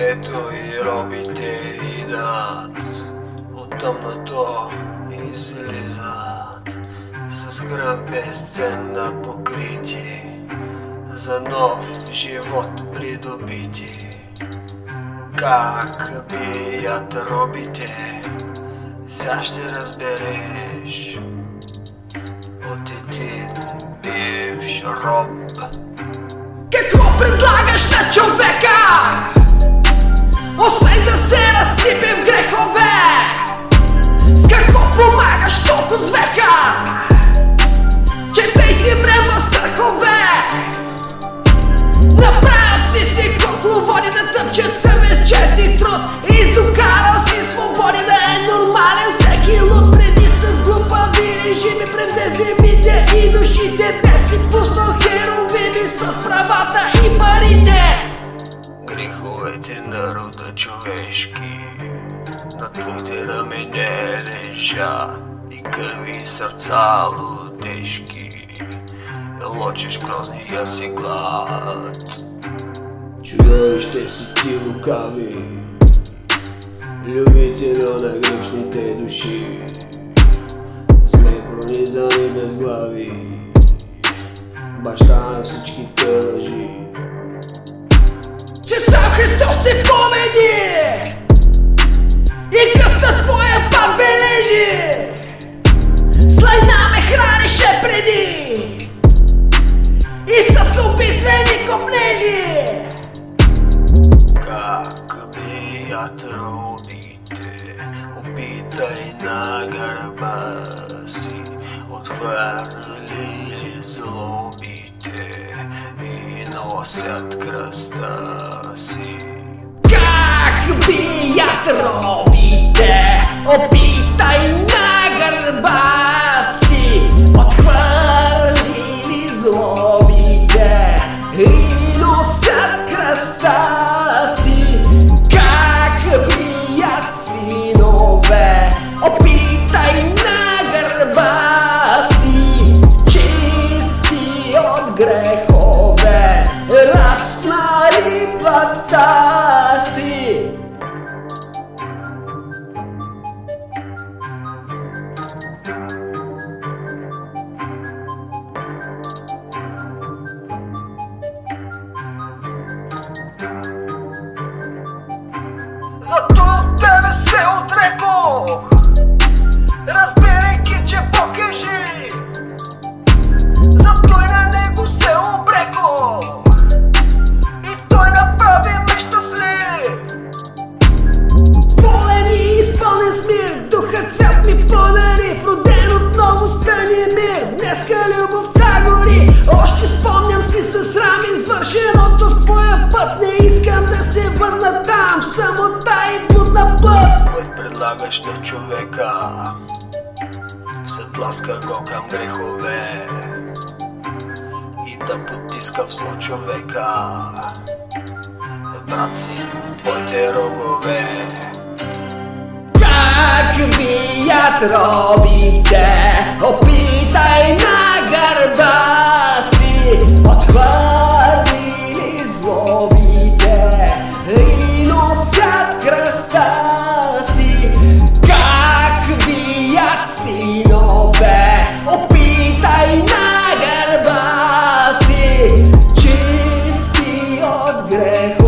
Ето и робите идат, от тъмното излизат, с кръв безценна покрити, за нов живот придобити. Как бият робите, сега ще разбереш от един бивш роб. Какво предлагаш на човека? Да се разсипе в грехове С какво помагаш толкова с века? На твоите рамене лежат И кърви сърца лудешки Лочиш грозния си глад. Чудовище си ти лукави Любител на грешните души. Сме пронизани без глави Баща на всичките лъжи. Че сам Христос те бият робите, опитали на гърба си, отхвърлили злобите и носят кръста си. Как бият робите Опитай Чисти от грехове свят ми подари Вроден отново стани мир. Днеска любовта гори. Още спомням си с рам Извършеното в твоя път. Не искам да се върна там в Самота и будна плът Път предлагаш на човека, сътласка го към грехове и да потиска в зло човека. Брат си в твоите рогове. Как бият робите Опитай на гърба си Отхвърлили злобите И носят кръста си Как бият синове Опитай на гърба си Чисти от грех